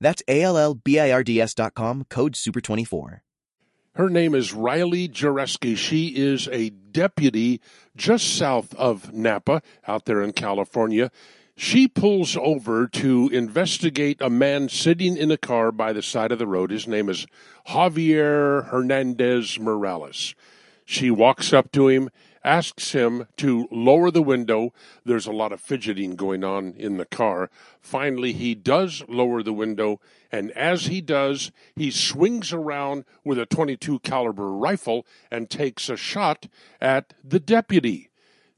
That's A-L-L-B-I-R-D-S.com, code SUPER24. Her name is Riley Jarecki. She is a deputy just south of Napa, out there in California. She pulls over to investigate a man sitting in a car by the side of the road. His name is Javier Hernandez Morales. She walks up to him asks him to lower the window. There's a lot of fidgeting going on in the car. Finally, he does lower the window, and as he does, he swings around with a 22 caliber rifle and takes a shot at the deputy.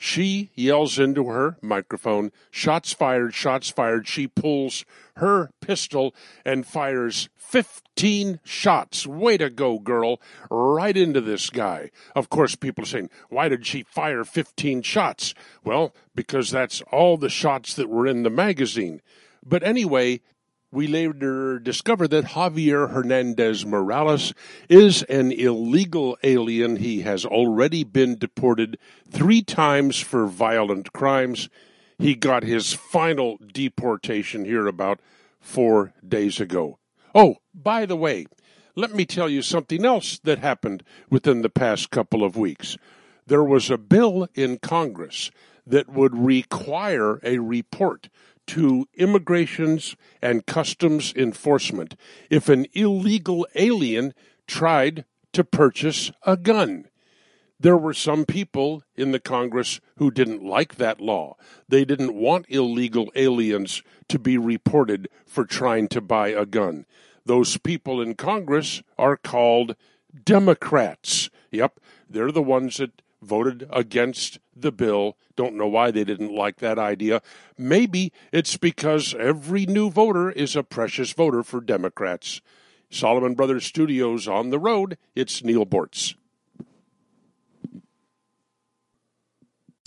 She yells into her microphone, shots fired, shots fired. She pulls her pistol and fires 15 shots. Way to go, girl. Right into this guy. Of course, people are saying, why did she fire 15 shots? Well, because that's all the shots that were in the magazine. But anyway, we later discover that Javier Hernandez Morales is an illegal alien. He has already been deported three times for violent crimes. He got his final deportation here about four days ago. Oh, by the way, let me tell you something else that happened within the past couple of weeks. There was a bill in Congress that would require a report to immigrations and customs enforcement if an illegal alien tried to purchase a gun. There were some people in the Congress who didn't like that law. They didn't want illegal aliens to be reported for trying to buy a gun. Those people in Congress are called Democrats. Yep, they're the ones that voted against the bill. Don't know why they didn't like that idea. Maybe it's because every new voter is a precious voter for Democrats. Solomon Brothers Studios on the road. It's Neal Boortz.